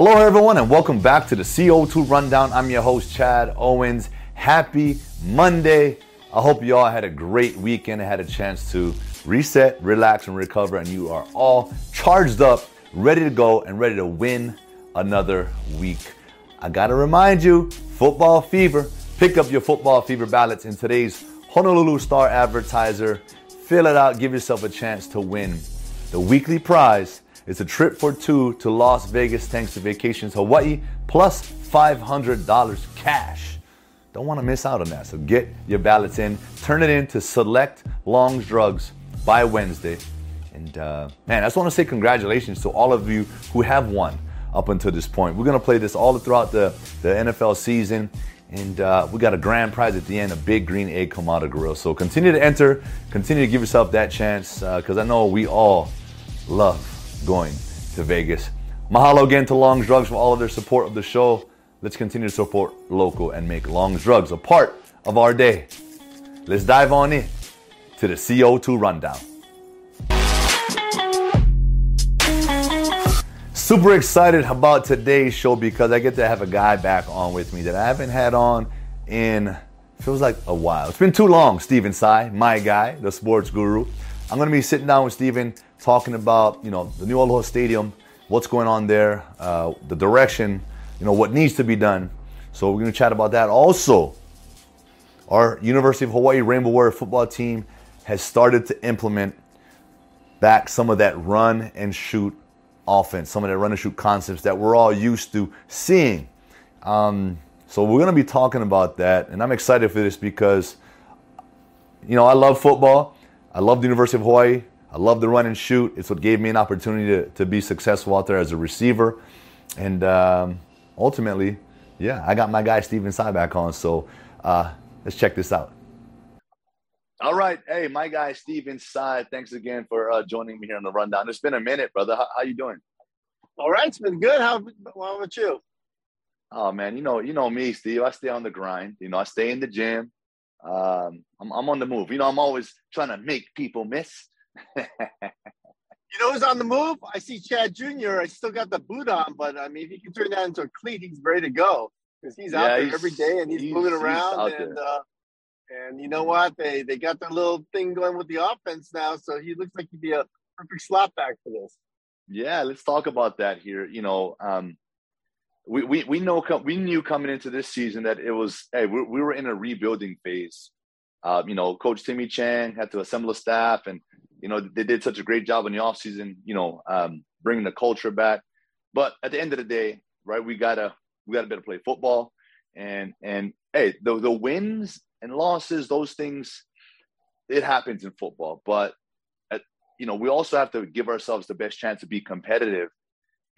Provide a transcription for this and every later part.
Hello, everyone, and welcome back to the CO2 Rundown. I'm your host, Chad Owens. Happy Monday. I hope you all had a great weekend and had a chance to reset, relax, and recover, and you are all charged up, ready to go, and ready to win another week. I gotta remind you football fever. Pick up your football fever ballots in today's Honolulu Star advertiser. Fill it out, give yourself a chance to win. The weekly prize it's a trip for two to Las Vegas thanks to Vacations Hawaii plus $500 cash. Don't want to miss out on that. So get your ballots in, turn it in to Select Longs Drugs by Wednesday. And uh, man, I just want to say congratulations to all of you who have won up until this point. We're going to play this all throughout the, the NFL season. And uh, we got a grand prize at the end, a big green egg Kamado grill. So continue to enter, continue to give yourself that chance, because uh, I know we all love going to Vegas. Mahalo again to Long's Drugs for all of their support of the show. Let's continue to support local and make Long's Drugs a part of our day. Let's dive on in to the CO2 rundown. Super excited about today's show because I get to have a guy back on with me that I haven't had on in feels like a while. It's been too long, Stephen Tsai, my guy, the sports guru. I'm going to be sitting down with Stephen talking about, you know, the new Aloha Stadium, what's going on there, uh, the direction, you know, what needs to be done. So we're going to chat about that. Also, our University of Hawaii Rainbow Warrior football team has started to implement back some of that run and shoot offense, some of that run and shoot concepts that we're all used to seeing. Um, so we're going to be talking about that, and I'm excited for this because, you know, I love football. I love the University of Hawaii. I love the run and shoot. It's what gave me an opportunity to, to be successful out there as a receiver. And um, ultimately, yeah, I got my guy Stephen Tsai back on. So uh, let's check this out. All right. Hey, my guy Stephen Tsai, thanks again for uh, joining me here on the rundown. It's been a minute, brother. How, how you doing? All right, it's been good. How, how about you? Oh man, you know, you know me, Steve. I stay on the grind. You know, I stay in the gym. Um, I'm, I'm on the move. You know, I'm always trying to make people miss. you know who's on the move? I see Chad Jr. I still got the boot on, but I mean, if he can turn that into a cleat, he's ready to go because he's out there he's, every day and he's, he's moving around. And uh, and you know what? They they got their little thing going with the offense now, so he looks like he'd be a perfect slot back for this. Yeah, let's talk about that here. You know, um, we, we, we know we knew coming into this season that it was hey we, we were in a rebuilding phase. Uh, you know, Coach Timmy Chang had to assemble a staff, and you know they did such a great job in the offseason, You know, um, bringing the culture back. But at the end of the day, right, we gotta we gotta be able to play football, and and hey, the the wins and losses, those things, it happens in football. But at, you know, we also have to give ourselves the best chance to be competitive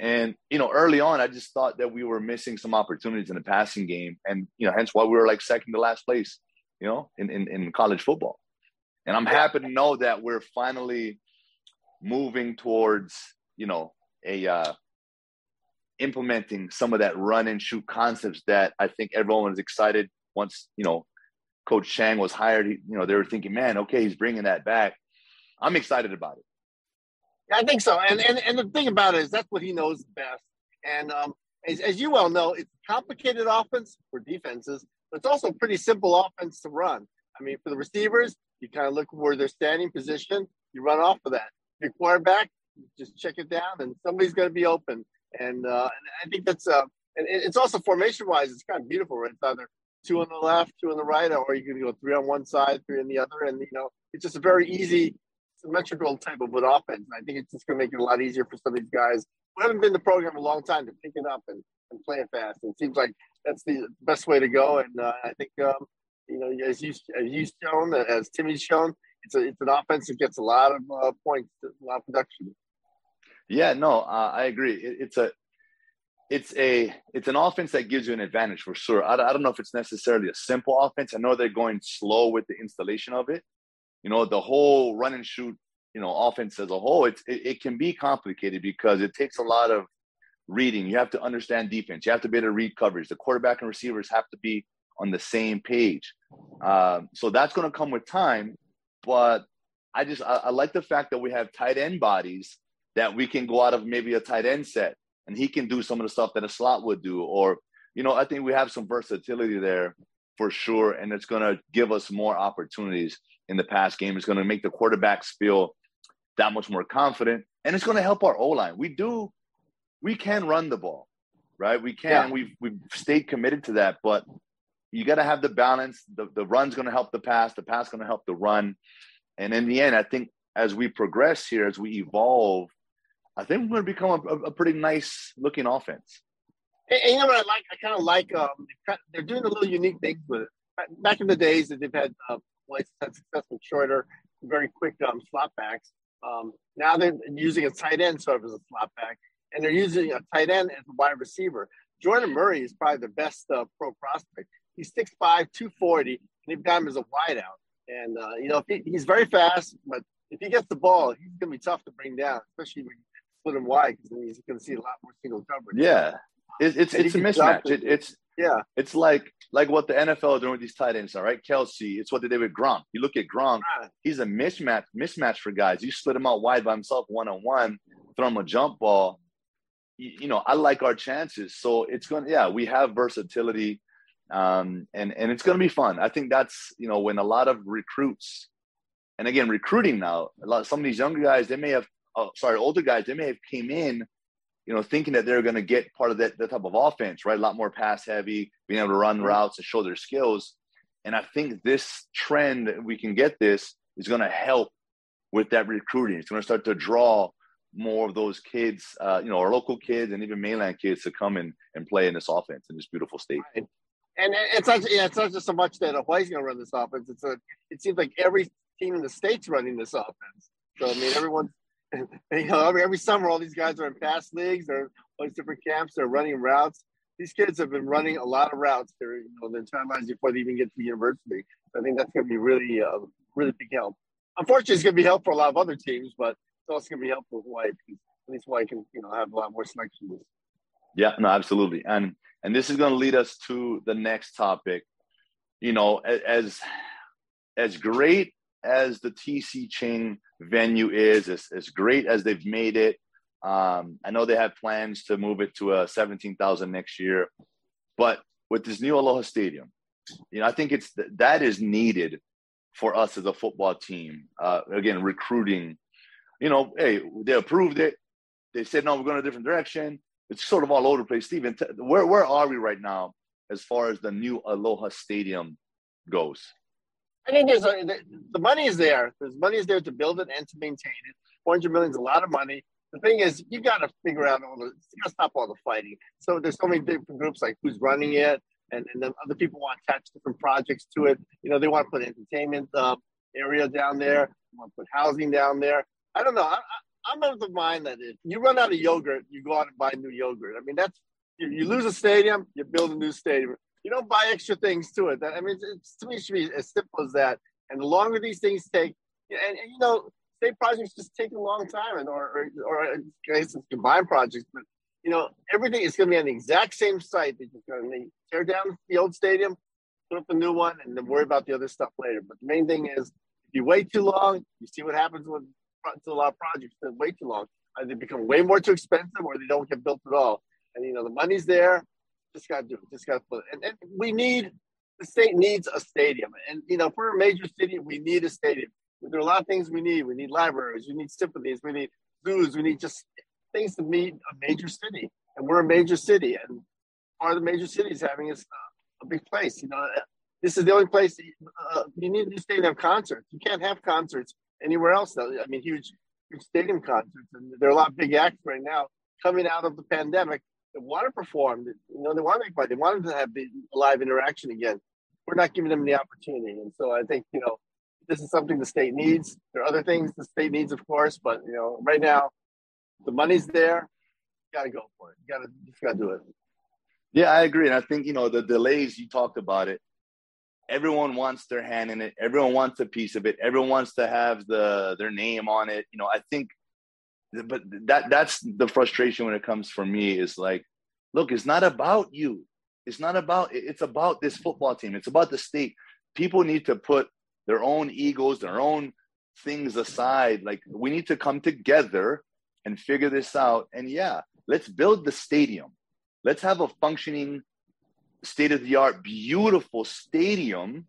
and you know, early on, I just thought that we were missing some opportunities in the passing game, and you know, hence why we were like second to last place, you know, in in, in college football. And I'm happy to know that we're finally moving towards, you know, a uh, implementing some of that run and shoot concepts that I think everyone was excited once, you know, Coach Chang was hired. You know, they were thinking, man, okay, he's bringing that back. I'm excited about it. I think so. And, and and the thing about it is that's what he knows best. And um, as, as you well know, it's complicated offense for defenses, but it's also pretty simple offense to run. I mean, for the receivers, you kind of look where they're standing position, you run off of that. Your quarterback, just check it down, and somebody's going to be open. And, uh, and I think that's uh, and it's also formation wise, it's kind of beautiful. Right? It's either two on the left, two on the right, or you can go three on one side, three on the other, and you know, it's just a very easy symmetrical type of an offense. And I think it's just going to make it a lot easier for some of these guys who haven't been in the program a long time to pick it up and, and play it fast. And it seems like that's the best way to go. And uh, I think, um, you know, as you as you've shown, as Timmy's shown, it's a it's an offense that gets a lot of uh, points, a lot of production. Yeah, no, uh, I agree. It, it's a it's a it's an offense that gives you an advantage for sure. I, I don't know if it's necessarily a simple offense. I know they're going slow with the installation of it, you know, the whole run and shoot, you know, offense as a whole, it's, it, it can be complicated because it takes a lot of reading. You have to understand defense. You have to be able to read coverage. The quarterback and receivers have to be on the same page. Um, so that's going to come with time. But I just I, I, like the fact that we have tight end bodies that we can go out of maybe a tight end set and he can do some of the stuff that a slot would do. Or, you know, I think we have some versatility there for sure, and it's going to give us more opportunities in the pass game. It's going to make the quarterbacks feel that much more confident, and it's going to help our O line. We do, we can run the ball, right? We can. Yeah. We've we've stayed committed to that, but you got to have the balance. The the run's going to help the pass. The pass going to help the run, and in the end, I think as we progress here, as we evolve, I think we're going to become a, a pretty nice looking offense. And, and, you know what I like? I kind of like um, they're doing a little unique things with it. Back in the days that they've had uh, had success with shorter, very quick um, slot backs. Um, now they're using a tight end sort of as a slot back, and they're using a tight end as a wide receiver. Jordan Murray is probably the best uh, pro prospect. He's 6'5", 240, and they've got him as a wideout. And uh, you know, he, he's very fast, but if he gets the ball, he's going to be tough to bring down, especially when you split him wide because he's going to see a lot more single coverage. Yeah, it, it's it's a mismatch. It, it's yeah, it's like like what the NFL is doing with these tight ends, all right? Kelce, it's what they did with Gronk. You look at Gronk, he's a mismatch mismatch for guys. You split him out wide by himself, one on one, throw him a jump ball. You, you, know, I like our chances. So it's going to, yeah, we have versatility. Um, and and it's going to be fun. I think that's you know when a lot of recruits, and again recruiting now, a lot some of these younger guys they may have, oh, sorry, older guys they may have came in you know, thinking that they're going to get part of that, that type of offense, right? A lot more pass heavy, being able to run routes and show their skills. And I think this trend, we can get this, is going to help with that recruiting. It's going to start to draw more of those kids, uh, you know, our local kids and even mainland kids to come in and play in this offense in this beautiful state. Right. And it's not, yeah, it's not just so much that Hawaii's going to run this offense. It's a, it seems like every team in the state's running this offense. So I mean, everyone's and, you know, every, every summer, all these guys are in fast leagues. They're all these different camps. They're running routes. These kids have been running a lot of routes there, you know, the entire lives before they even get to university. I think that's going to be really, uh, really big help. Unfortunately, it's going to be helpful for a lot of other teams, but it's also going to be helpful for Hawaii because at least Hawaii can, you know, have a lot more selections. Yeah, no, absolutely. And and this is going to lead us to the next topic. You know, as as great as the TC Ching venue is, as, as great as they've made it. Um, I know they have plans to move it to a 17,000 next year, but with this new Aloha Stadium, you know, I think it's that is needed for us as a football team. Uh, again, recruiting. You know, hey, they approved it. They said no, we're going a different direction. It's sort of all over the place. Stephen, t- where where are we right now as far as the new Aloha Stadium goes? I think there's a, the money is there. There's money is there to build it and to maintain it. 400 million is a lot of money. The thing is, you got to figure out all the, you got to stop all the fighting. So there's so many different groups like who's running it, and, and then other people want to attach different projects to it. You know, they want to put entertainment uh, area down there, they want to put housing down there. I don't know. I, I'm of the mind that if you run out of yogurt, you go out and buy new yogurt. I mean, that's you, you lose a stadium, you build a new stadium you don't buy extra things to it. I mean, it's, to me, it should be as simple as that. And the longer these things take, and, and you know, state projects just take a long time, and or or, or it's combined projects, but you know, everything is going to be on the exact same site. They're just going to tear down the old stadium, put up a new one, and then worry about the other stuff later. But the main thing is, if you wait too long, you see what happens with a lot of projects that wait too long. Either they become way more too expensive, or they don't get built at all. And you know, the money's there. Just got to do it. Just got to put it. And, and we need the state needs a stadium. And you know, if we're a major city, we need a stadium. There are a lot of things we need. We need libraries. We need symphonies. We need zoos. We need just things to meet a major city. And we're a major city, and part of the major cities having is uh, a big place. You know, this is the only place uh, you need a new stadium have concerts. You can't have concerts anywhere else. Though. I mean, huge, huge stadium concerts, and there are a lot of big acts right now coming out of the pandemic want to perform. You know, they want to make money. They want to have the live interaction again. We're not giving them the opportunity, and so I think you know this is something the state needs. There are other things the state needs, of course, but you know, right now the money's there. You got to go for it. You got to just got to do it. Yeah, I agree, and I think you know the delays. You talked about it. Everyone wants their hand in it. Everyone wants a piece of it. Everyone wants to have the their name on it. You know, I think but that that's the frustration when it comes for me is like look it's not about you. It's not about it's about this football team. It's about the state. People need to put their own egos their own things aside. Like we need to come together and figure this out. And yeah let's build the stadium. Let's have a functioning, state of the art, beautiful stadium.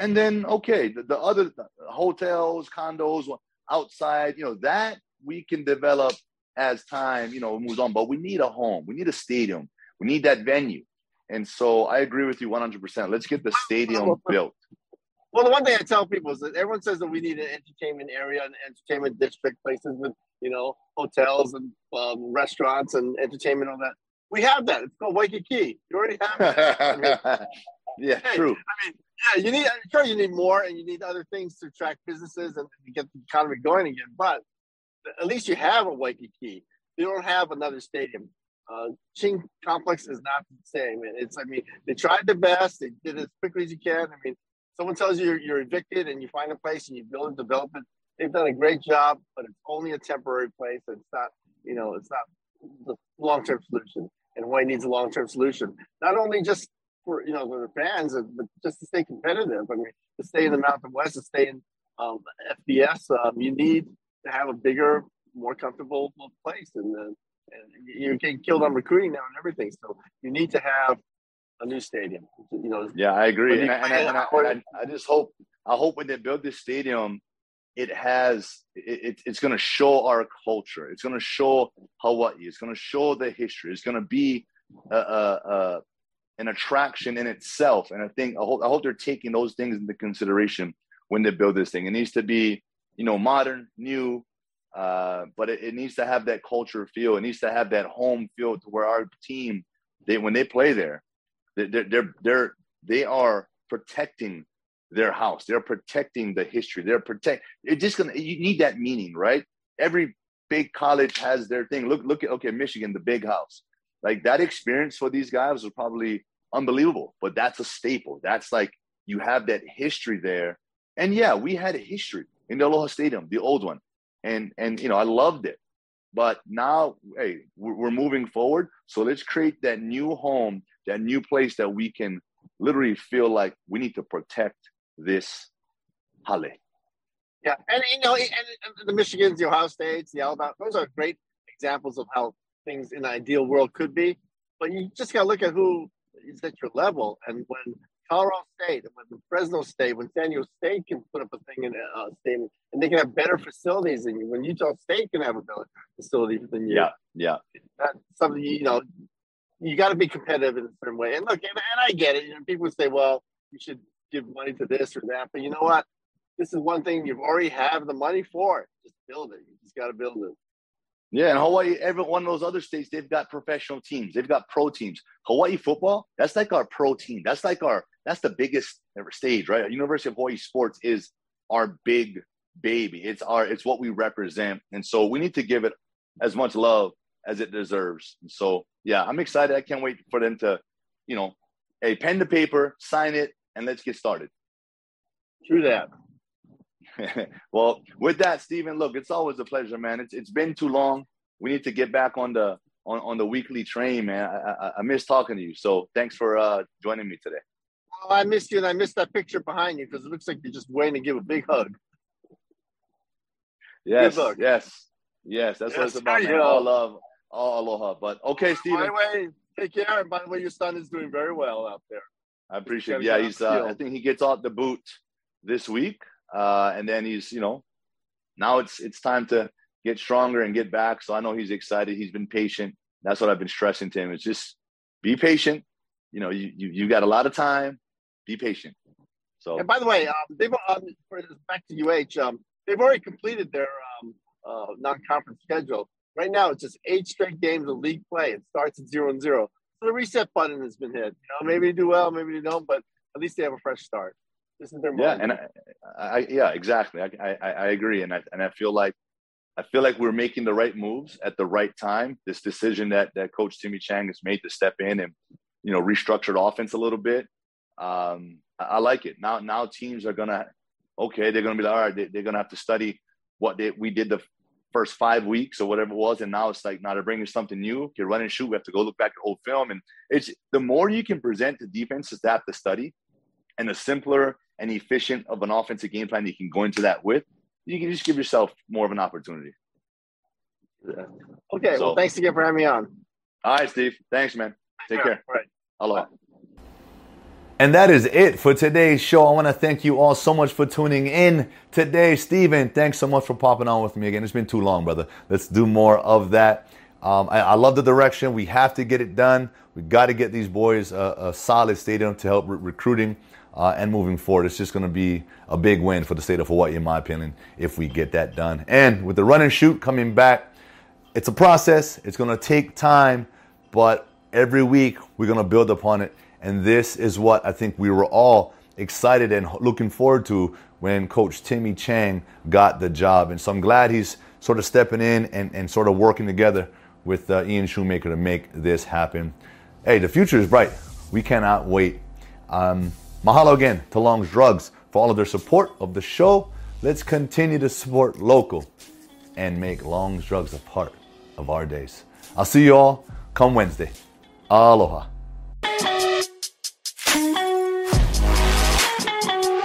And then, okay, the, the other hotels, condos outside, you know, that we can develop as time, you know, moves on. But we need a home, we need a stadium, we need that venue. And so I agree with you 100%. Let's get the stadium built. Well, the one thing I tell people is that everyone says that we need an entertainment area and entertainment district, places with, you know, hotels and um, restaurants and entertainment, all that. We have that. It's called Waikiki. You already have it. I mean, yeah, hey, true. I mean, yeah, you need, I'm sure you need more and you need other things to attract businesses and to get the economy going again. But at least you have a Waikiki. You don't have another stadium. Uh, Ching Complex is not the same. It's, I mean, they tried their best. They did as quickly as you can. I mean, someone tells you you're, you're evicted and you find a place and you build and develop it, they've done a great job, but it's only a temporary place. It's not, you know, it's not the long-term solution. And Hawaii needs a long-term solution, not only just for you know for the fans, but just to stay competitive. I mean, to stay in the Mountain West, to stay in um, FBS, um, you need have a bigger, more comfortable place. And, uh, and you're getting killed on recruiting now and everything, so you need to have a new stadium. You know. Yeah, I agree, and, I, and, I, and I, I, just hope I hope when they build this stadium, it has it, it's going to show our culture. It's going to show Hawaii. It's going to show the history. It's going to be a, a, a, an attraction in itself. And I think I hope I hope they're taking those things into consideration when they build this thing. It needs to be you know modern, new. Uh, but it, it needs to have that culture feel. It needs to have that home feel to where our team, they when they play there, they're they're they're they are protecting their house. They're protecting the history. They're protect. It's just gonna. You need that meaning, right? Every big college has their thing. Look look at okay Michigan, the big house. Like that experience for these guys was probably unbelievable. But that's a staple. That's like you have that history there. And yeah, we had a history in the Aloha Stadium, the old one, and and you know I loved it. But now, hey, we're moving forward. So let's create that new home that new place that we can literally feel like we need to protect this hale. Yeah, and you know, and the Michigans, the Ohio States, the Alabama, those are great examples of how things in an ideal world could be. But you just got to look at who is at your level. And when Colorado State, when Fresno State, when San Diego State can put up a thing in a uh, stadium, and they can have better facilities than you. When Utah State can have a better facility than you. Yeah, yeah. That's something you know you got to be competitive in a certain way. And look, and, and I get it. You know, people say, well, you should give money to this or that. But you know what? This is one thing you've already have the money for it. Just build it. You just got to build it. Yeah, and Hawaii, every one of those other states, they've got professional teams. They've got pro teams. Hawaii football, that's like our pro team. That's like our, that's the biggest stage, right? University of Hawaii sports is our big baby. It's our, it's what we represent. And so we need to give it as much love as it deserves. And so, yeah, I'm excited. I can't wait for them to, you know, a pen to paper, sign it, and let's get started. True that. well, with that, Stephen, look, it's always a pleasure, man. It's it's been too long. We need to get back on the on, on the weekly train, man. I, I, I miss talking to you. So thanks for uh, joining me today. Well, I missed you, and I missed that picture behind you because it looks like you're just waiting to give a big hug. Yes, yes, yes. That's yes, what it's about. Man. All love, all aloha. But okay, Stephen. By the way, take care. And by the way, your son is doing very well out there. I appreciate it. Yeah, he's. Uh, I think he gets out the boot this week, uh, and then he's. You know, now it's it's time to get stronger and get back. So I know he's excited. He's been patient. That's what I've been stressing to him. It's just be patient. You know, you you, you got a lot of time. Be patient. So. And by the way, um, they've um, back to UH. Um, they've already completed their um, uh, non-conference schedule. Right now, it's just eight straight games of league play. It starts at zero and zero. So the reset button has been hit. You know, maybe they do well, maybe they don't, but at least they have a fresh start. This is their yeah, and I, I, yeah, exactly. I, I, I agree, and I and I feel like I feel like we're making the right moves at the right time. This decision that that Coach Timmy Chang has made to step in and you know restructure the offense a little bit. Um, I, I like it. Now now teams are gonna okay, they're gonna be like, all right, they, they're gonna have to study what they, we did the first five weeks or whatever it was, and now it's like now they're bringing something new. You run and shoot. We have to go look back at old film, and it's the more you can present to defenses that have to study, and the simpler and efficient of an offensive game plan you can go into that with, you can just give yourself more of an opportunity. Yeah. Okay. So, well, thanks again for having me on. All right, Steve. Thanks, man. Take care. All right. Aloha. And that is it for today's show. I want to thank you all so much for tuning in today. Stephen, thanks so much for popping on with me again. It's been too long, brother. Let's do more of that. Um, I, I, love the direction. We have to get it done. We got to get these boys a, a solid stadium to help re- recruiting uh, and moving forward. It's just going to be a big win for the state of Hawaii, in my opinion, if we get that done. And with the run and shoot coming back, it's a process. It's going to take time, but every week we're going to build upon it and this is what I think we were all excited and looking forward to when Coach Timmy Chang got the job. And so I'm glad he's sort of stepping in and, and sort of working together with uh, Ian Shoemaker to make this happen. Hey, the future is bright. We cannot wait. Um, mahalo again to Long's Drugs for all of their support of the show. Let's continue to support local and make Long's Drugs a part of our days. I'll see you all come Wednesday. Aloha.